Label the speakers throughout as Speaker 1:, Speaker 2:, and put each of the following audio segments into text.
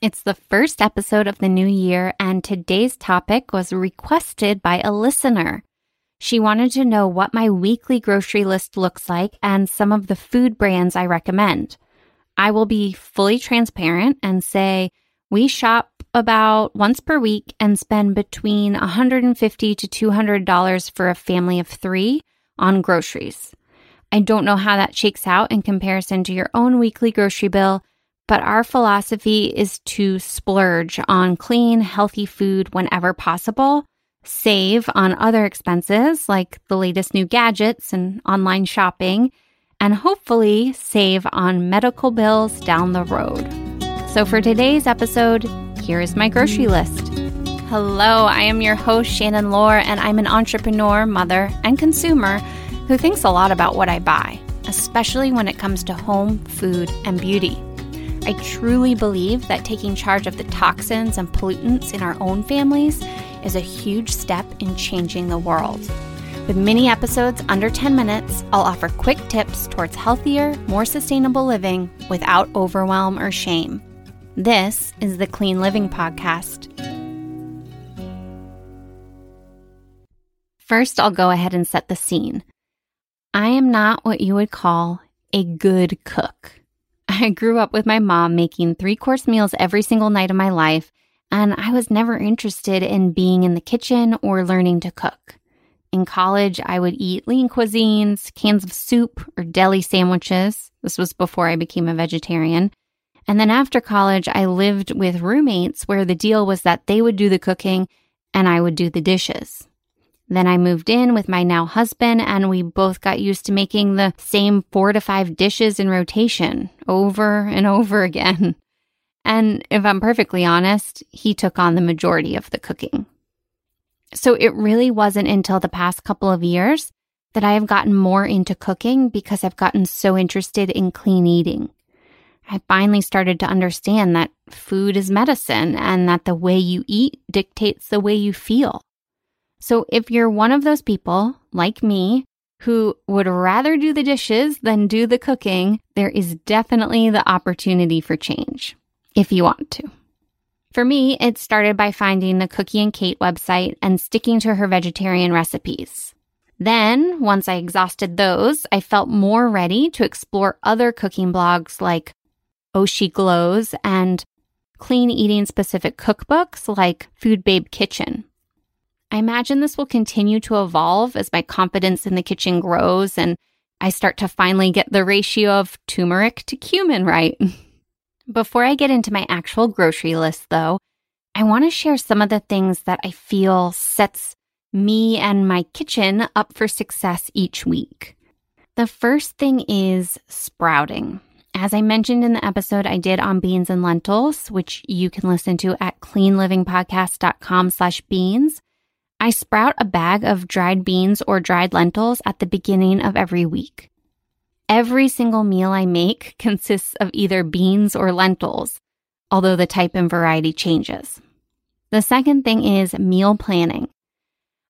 Speaker 1: It's the first episode of the new year, and today's topic was requested by a listener. She wanted to know what my weekly grocery list looks like and some of the food brands I recommend. I will be fully transparent and say we shop about once per week and spend between 150 to $200 for a family of three on groceries. I don't know how that shakes out in comparison to your own weekly grocery bill, but our philosophy is to splurge on clean, healthy food whenever possible, save on other expenses like the latest new gadgets and online shopping, and hopefully save on medical bills down the road. So for today's episode, here is my grocery list. Hello, I am your host, Shannon Lohr, and I'm an entrepreneur, mother, and consumer who thinks a lot about what I buy, especially when it comes to home, food, and beauty. I truly believe that taking charge of the toxins and pollutants in our own families is a huge step in changing the world. With mini episodes under 10 minutes, I'll offer quick tips towards healthier, more sustainable living without overwhelm or shame. This is the Clean Living Podcast. First, I'll go ahead and set the scene. I am not what you would call a good cook. I grew up with my mom making three course meals every single night of my life, and I was never interested in being in the kitchen or learning to cook. In college, I would eat lean cuisines, cans of soup, or deli sandwiches. This was before I became a vegetarian. And then after college, I lived with roommates where the deal was that they would do the cooking and I would do the dishes. Then I moved in with my now husband, and we both got used to making the same four to five dishes in rotation over and over again. And if I'm perfectly honest, he took on the majority of the cooking. So it really wasn't until the past couple of years that I have gotten more into cooking because I've gotten so interested in clean eating. I finally started to understand that food is medicine and that the way you eat dictates the way you feel. So if you're one of those people, like me, who would rather do the dishes than do the cooking, there is definitely the opportunity for change if you want to. For me, it started by finding the Cookie and Kate website and sticking to her vegetarian recipes. Then, once I exhausted those, I felt more ready to explore other cooking blogs like Oshi Glows and clean eating specific cookbooks like Food Babe Kitchen. I imagine this will continue to evolve as my confidence in the kitchen grows and I start to finally get the ratio of turmeric to cumin right. Before I get into my actual grocery list, though, I want to share some of the things that I feel sets me and my kitchen up for success each week. The first thing is sprouting. As I mentioned in the episode I did on beans and lentils, which you can listen to at cleanlivingpodcast.com slash beans, I sprout a bag of dried beans or dried lentils at the beginning of every week. Every single meal I make consists of either beans or lentils, although the type and variety changes. The second thing is meal planning.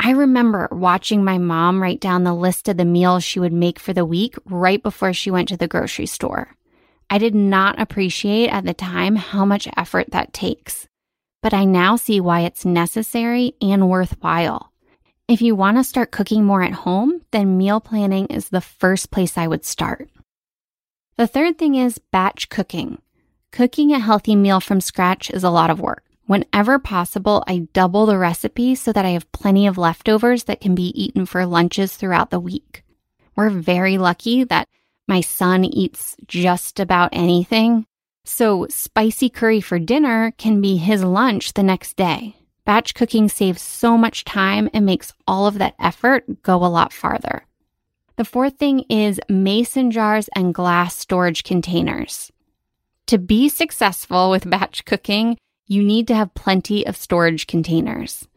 Speaker 1: I remember watching my mom write down the list of the meals she would make for the week right before she went to the grocery store. I did not appreciate at the time how much effort that takes but I now see why it's necessary and worthwhile. If you want to start cooking more at home, then meal planning is the first place I would start. The third thing is batch cooking. Cooking a healthy meal from scratch is a lot of work. Whenever possible, I double the recipe so that I have plenty of leftovers that can be eaten for lunches throughout the week. We're very lucky that my son eats just about anything, so, spicy curry for dinner can be his lunch the next day. Batch cooking saves so much time and makes all of that effort go a lot farther. The fourth thing is mason jars and glass storage containers. To be successful with batch cooking, you need to have plenty of storage containers.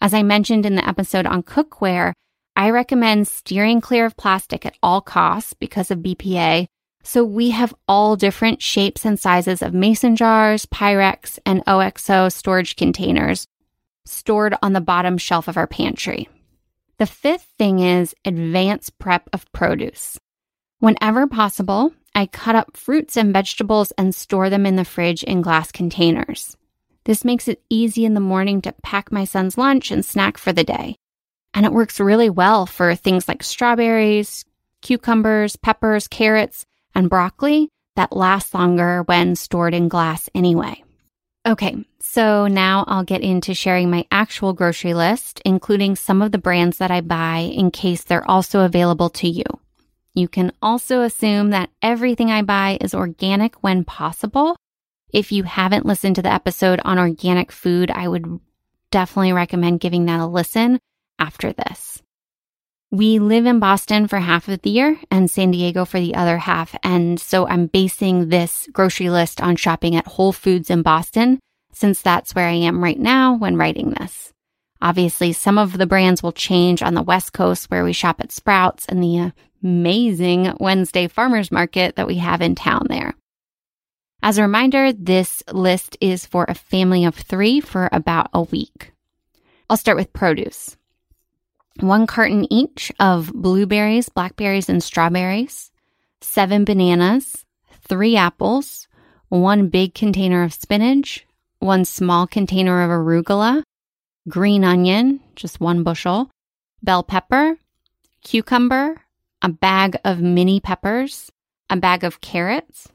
Speaker 1: As I mentioned in the episode on cookware, I recommend steering clear of plastic at all costs because of BPA so we have all different shapes and sizes of mason jars, Pyrex, and OXO storage containers stored on the bottom shelf of our pantry. The fifth thing is advance prep of produce. Whenever possible, I cut up fruits and vegetables and store them in the fridge in glass containers. This makes it easy in the morning to pack my son's lunch and snack for the day. And it works really well for things like strawberries, cucumbers, peppers, carrots, and broccoli that last longer when stored in glass anyway. Okay, so now I'll get into sharing my actual grocery list, including some of the brands that I buy in case they're also available to you. You can also assume that everything I buy is organic when possible. If you haven't listened to the episode on organic food, I would definitely recommend giving that a listen after this. We live in Boston for half of the year and San Diego for the other half. And so I'm basing this grocery list on shopping at Whole Foods in Boston, since that's where I am right now when writing this. Obviously, some of the brands will change on the West Coast where we shop at Sprouts and the amazing Wednesday farmers market that we have in town there. As a reminder, this list is for a family of three for about a week. I'll start with produce one carton each of blueberries, blackberries, and strawberries, seven bananas, three apples, one big container of spinach, one small container of arugula, green onion, just one bushel, bell pepper, cucumber, a bag of mini peppers, a bag of carrots,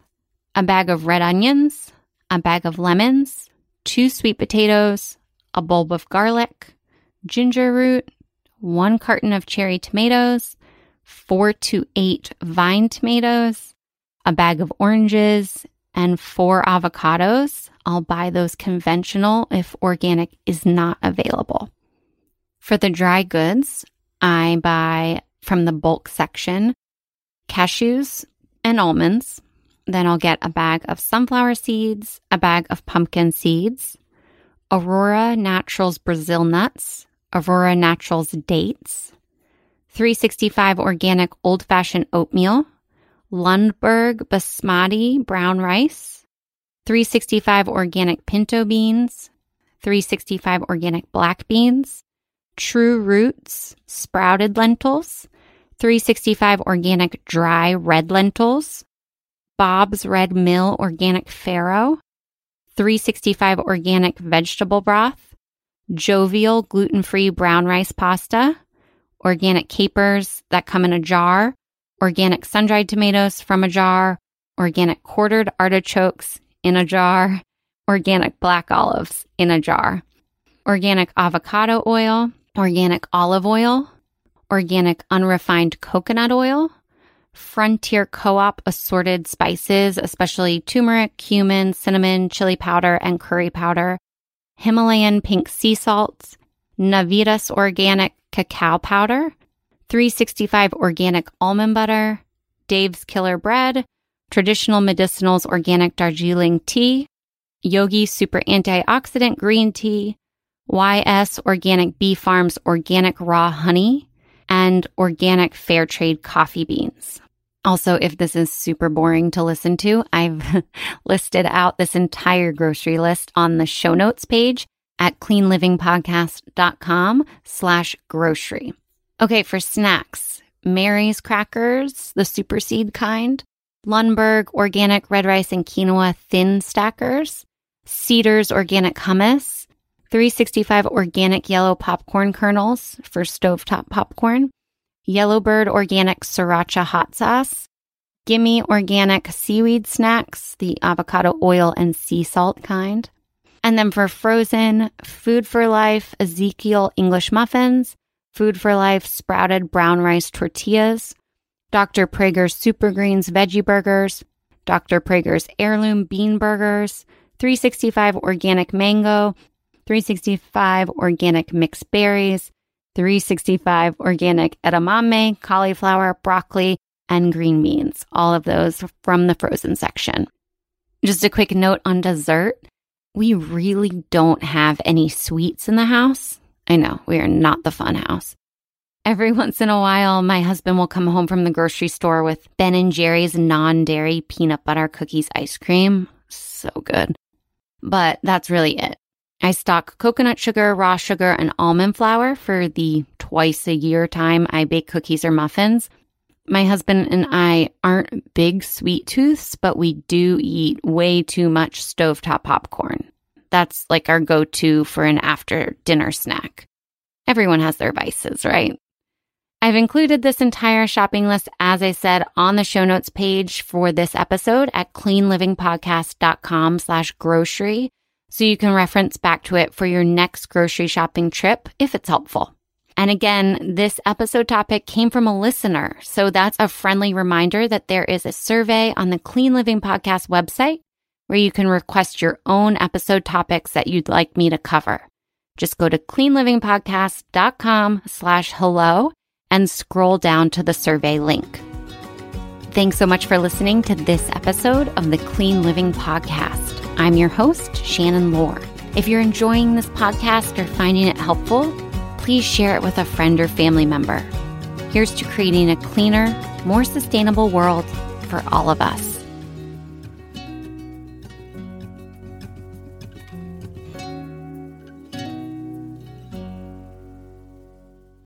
Speaker 1: a bag of red onions, a bag of lemons, two sweet potatoes, a bulb of garlic, ginger root, one carton of cherry tomatoes, four to eight vine tomatoes, a bag of oranges, and four avocados. I'll buy those conventional if organic is not available. For the dry goods, I buy from the bulk section cashews and almonds. Then I'll get a bag of sunflower seeds, a bag of pumpkin seeds, Aurora Naturals Brazil nuts, Aurora Naturals dates, 365 organic old fashioned oatmeal, Lundberg basmati brown rice, 365 organic pinto beans, 365 organic black beans, truRoots sprouted lentils, 365 organic dry red lentils, Bob's Red Mill organic farro, 365 organic vegetable broth, jovial gluten free brown rice pasta, organic capers that come in a jar, organic sun dried tomatoes from a jar, organic quartered artichokes in a jar, organic black olives in a jar, organic avocado oil, organic olive oil, organic unrefined coconut oil, Frontier Co op assorted spices, especially turmeric, cumin, cinnamon, chili powder, and curry powder, Himalayan pink sea salts, Navitas organic cacao powder, 365 organic almond butter, Dave's Killer Bread, traditional medicinals organic Darjeeling tea, Yogi super antioxidant green tea, YS organic bee farms organic raw honey, and organic fair trade coffee beans. Also, if this is super boring to listen to, I've listed out this entire grocery list on the show notes page at cleanlivingpodcast.com slash grocery. Okay, for snacks, Mary's crackers, the super seed kind, Lundberg organic red rice and quinoa thin stackers, Cedars organic hummus, 365 organic yellow popcorn kernels for stovetop popcorn, Yellowbird Organic Sriracha Hot Sauce, Gimme Organic Seaweed Snacks, the avocado oil and sea salt kind. And then for frozen, Food for Life Ezekiel English Muffins, Food for Life Sprouted Brown Rice Tortillas, Dr. Praeger's Super Greens Veggie Burgers, Dr. Praeger's Heirloom Bean Burgers, 365 Organic Mango, 365 Organic Mixed Berries, 365 organic edamame, cauliflower, broccoli, and green beans. All of those from the frozen section. Just a quick note on dessert. We really don't have any sweets in the house. I know we are not the fun house. Every once in a while, my husband will come home from the grocery store with Ben and Jerry's non dairy peanut butter cookies ice cream. So good. But that's really it. I stock coconut sugar, raw sugar, and almond flour for the twice a year time I bake cookies or muffins. My husband and I aren't big sweet tooths, but we do eat way too much stovetop popcorn. That's like our go to for an after dinner snack. Everyone has their vices, right? I've included this entire shopping list, as I said, on the show notes page for this episode at cleanlivingpodcast.com slash grocery. So you can reference back to it for your next grocery shopping trip if it's helpful. And again, this episode topic came from a listener. So that's a friendly reminder that there is a survey on the Clean Living Podcast website where you can request your own episode topics that you'd like me to cover. Just go to cleanlivingpodcast.com slash hello and scroll down to the survey link. Thanks so much for listening to this episode of the Clean Living Podcast. I'm your host, Shannon Lohr. If you're enjoying this podcast or finding it helpful, please share it with a friend or family member. Here's to creating a cleaner, more sustainable world for all of us.